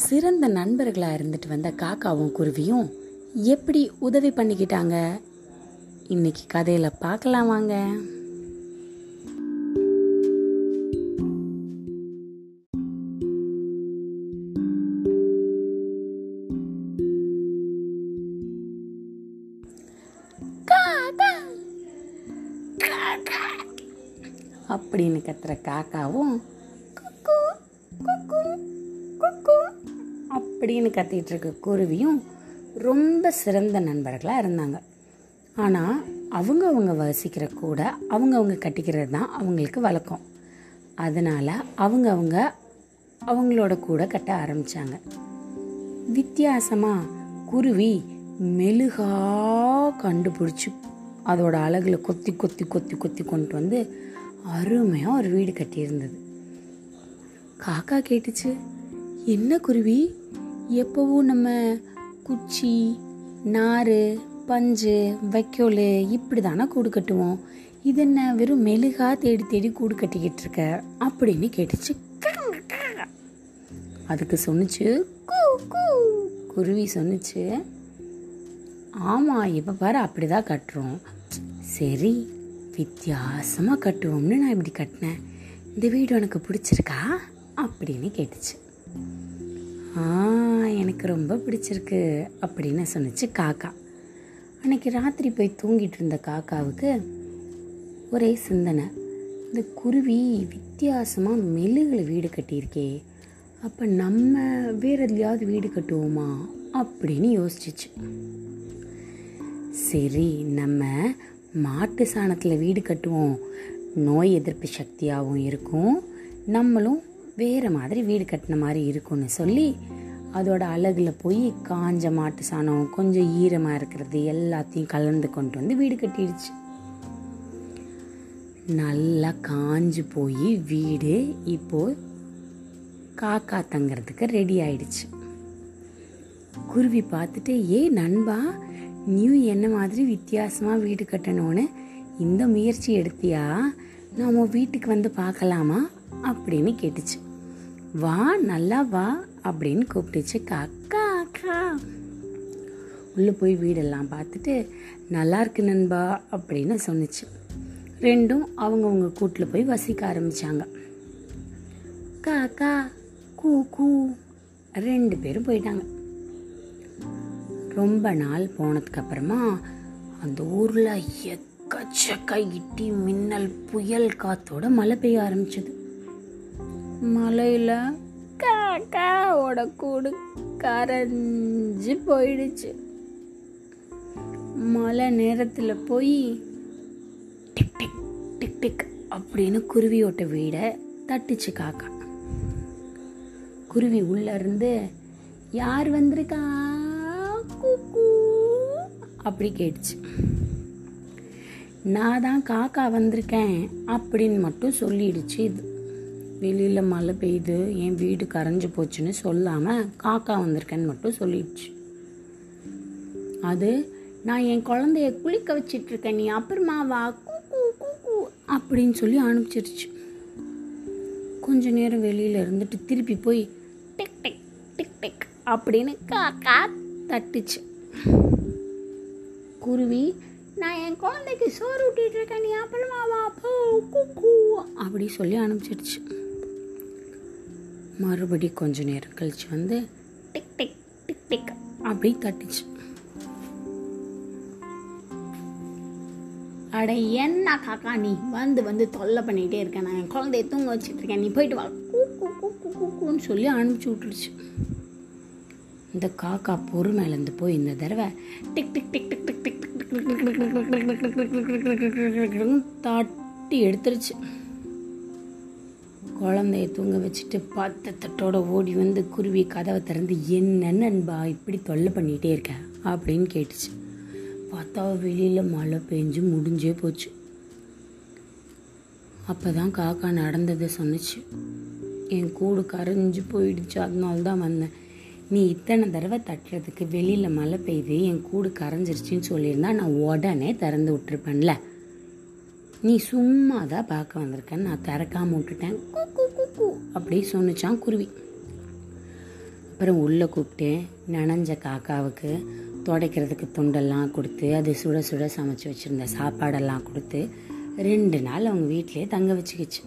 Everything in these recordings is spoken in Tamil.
சிறந்த நண்பர்களாக இருந்துட்டு வந்த காக்காவும் குருவியும் எப்படி உதவி பண்ணிக்கிட்டாங்க? இன்னைக்கு கதையில் பார்க்கலாம் வாங்க. அப்படின்னு கத்துற காக்காவும் அப்படின்னு கத்திட்டு இருக்க குருவியும் ரொம்ப சிறந்த நண்பர்களாக இருந்தாங்க. ஆனால் அவங்க அவங்க வசிக்கிற கூட அவங்க அவங்க கட்டிக்கிறது தான் அவங்களுக்கு வழக்கம். அதனால் அவங்க அவங்க அவங்களோட கூட கட்ட ஆரம்பித்தாங்க வித்தியாசமாக குருவி மெழுகா கண்டுபிடிச்சி அதோட அழகில் கொத்தி கொத்தி கொத்தி கொத்தி கொண்டு வந்து அருமையாக ஒரு வீடு கட்டியிருந்தது. காக்கா கேட்டுச்சு என்ன குருவி? எப்போவும் நம்ம குச்சி நார் பஞ்சு வைக்கோல் இப்படி தானே கூடு கட்டுவோம். இது என்ன வெறும் மெழுகா தேடி தேடி கூடு கட்டிக்கிட்டு இருக்க? அப்படின்னு கேட்டுச்சு. அதுக்கு சொன்னுச்சு கூ குருவி சொன்னுச்சு. ஆமாம் இப்போ பாரு அப்படிதான் கட்டுறோம். சரி வித்தியாசமாக கட்டுவோம்னு நான் இப்படி கட்டினேன். இந்த வீடு உனக்கு பிடிச்சிருக்கா? அப்படின்னு கேட்டுச்சு. ஆ எனக்கு ரொம்ப பிடிச்சிருக்கு அப்படின்னு சொன்னிச்சு காக்கா. அன்னைக்கு ராத்திரி போய் தூங்கிட்டு இருந்த காக்காவுக்கு ஒரே சிந்தனை. இந்த குருவி வித்தியாசமாக மெழுகில் வீடு கட்டியிருக்கே அப்போ நம்ம வேற எதுலையாவது வீடு கட்டுவோமா அப்படின்னு யோசிச்சிச்சு. சரி நம்ம மாட்டு சாணத்தில் வீடு கட்டுவோம். நோய் எதிர்ப்பு சக்தியாகவும் இருக்கும். நம்மளும் வேறு மாதிரி வீடு கட்டின மாதிரி இருக்கும்னு சொல்லி அதோட அழகில் போய் காஞ்ச மாட்டு சாணம் கொஞ்சம் ஈரமாக இருக்கிறது எல்லாத்தையும் கலந்து கொண்டு வந்து வீடு கட்டிடுச்சு. நல்லா காஞ்சு போய் வீடு இப்போது காக்கா தங்கிறதுக்கு ரெடி ஆயிடுச்சு. குருவி பார்த்துட்டு ஏ நண்பா நீ என்ன மாதிரி வித்தியாசமாக வீடு கட்டணும்னு இந்த முயற்சி எடுத்தியா? நாம் வீட்டுக்கு வந்து பார்க்கலாமா? அப்படின்னு கேட்டுச்சு. வா நல்லா வா அப்படின்னு கூப்பிட்டுச்சு. காக்கா அக்கா உள்ளே போய் வீடெல்லாம் பார்த்துட்டு நல்லா இருக்கு நண்பா அப்படின்னு சொன்னுச்சு. ரெண்டும் அவங்கவுங்க கூட்டில் போய் வசிக்க ஆரம்பிச்சாங்க. காக்கா கூ கூ ரெண்டு பேரும் போயிட்டாங்க. ரொம்ப நாள் போனதுக்கப்புறமா அந்த ஊரில் எக்கச்சக்க இட்டி மின்னல் புயல் காத்தோட மழை பெய்ய ஆரம்பிச்சது. மலையில் காக்காவோட கூடு கரைஞ்சு போயிடுச்சு. மழை நேரத்தில் போய் டிக் டிக் டிக் டிக் அப்படின்னு குருவியோட்ட வீடை தட்டுச்சு காக்கா. குருவி உள்ள இருந்து யார் வந்திருக்கா? கூக்கூ அப்படி கேட்டுச்சு. நான் தான் காக்கா வந்திருக்கேன் அப்படின்னு மட்டும் சொல்லிடுச்சு இது. வெளியில் மழை பெய்யுது என் வீடு கரைஞ்சு போச்சுன்னு சொல்லாமல் காக்கா வந்திருக்கேன்னு மட்டும் சொல்லிடுச்சு. அது நான் என் குழந்தைய குளிக்க வச்சிட்ருக்கேன் நீ அப்புறமா வா கூ கூக்கூ அப்படின்னு சொல்லி அனுப்பிச்சிருச்சு. கொஞ்ச நேரம் வெளியில் இருந்துட்டு திருப்பி போய் டிக் டிக் டிக் டிக் அப்படின்னு காக்கா தட்டுச்சு. குருவி நான் என் குழந்தைக்கு சோறு ஊட்டிகிட்டு இருக்கேன் நீ அப்புறமா வா போ கூ அப்படி சொல்லி அனுப்பிச்சிடுச்சு மறுபடி கொஞ்ச நேரம் கழிச்சு வந்து டிக் டிக் டிக் டிக் அப்படி தட்டுச்சு அட என்ன காக்கா நீ வந்து வந்து தொல்லை பண்ணிகிட்டே இருக்க நான் என் குழந்தைய தூங்க வச்சுட்டு இருக்கேன் நீ போயிட்டு வா கூ கூ கூ கூ கூன்னு சொல்லி அனுப்பிச்சி விட்டுருச்சு இந்த காக்கா பொறுமையிலேருந்து போய் இந்த தடவை tick tick tick tick tick tick தாட்டி எடுத்துருச்சு குழந்தைய தூங்க வச்சுட்டு பார்த்த தட்டோட ஓடி வந்து குருவி கதவை திறந்து என்ன நண்பா இப்படி தொல்லை பண்ணிகிட்டே இருக்க? அப்படின்னு கேட்டுச்சு. பார்த்தா வெளியில் மழை பெஞ்சு முடிஞ்சே போச்சு. அப்போ தான் காக்கா நடந்ததை சொன்னுச்சு. என் கூடு கரைஞ்சி போயிடுச்சு அதனால தான் வந்தேன். நீ இத்தனை தடவை தட்டுறதுக்கு வெளியில் மழை பெய்யுது என் கூடு கரைஞ்சிருச்சின்னு சொல்லியிருந்தா நான் உடனே திறந்து விட்டுருப்பேன்ல. நீ சும்மா தான் பார்க்க வந்திருக்கேன்னு நான் திறக்காம விட்டுட்டேன். கு கு கு கூ அப்படி சொன்னிச்சான் குருவி. அப்புறம் உள்ளே கூப்பிட்டு நனைஞ்ச காக்காவுக்கு துடைக்கிறதுக்கு துண்டெல்லாம் கொடுத்து அது சுட சுட சமைச்சு வச்சுருந்த சாப்பாடெல்லாம் கொடுத்து ரெண்டு நாள் அவங்க வீட்டிலே தங்க வச்சுக்கிச்சு.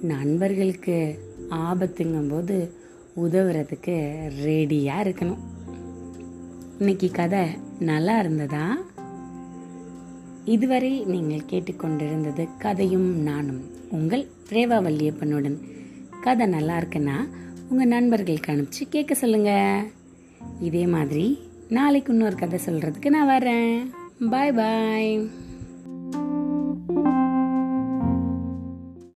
நண்பர்களுக்கு ஆபத்துங்கும்போது உதவுறதுக்கு ரெடியாக இருக்கணும். இன்னைக்கு கதை நல்லா இருந்ததா? இதுவரை நீங்கள் கேட்டுக்கொண்டிருந்தது கதையும் நானும் உங்கள் ரேவா வல்லியப்பனுடன். கதை நல்லா இருக்குன்னா உங்கள் நண்பர்களுக்கு அனுப்பிச்சு கேட்க சொல்லுங்க. இதே மாதிரி நாளைக்கு இன்னொரு கதை சொல்கிறதுக்கு நான் வரேன். பாய் பாய்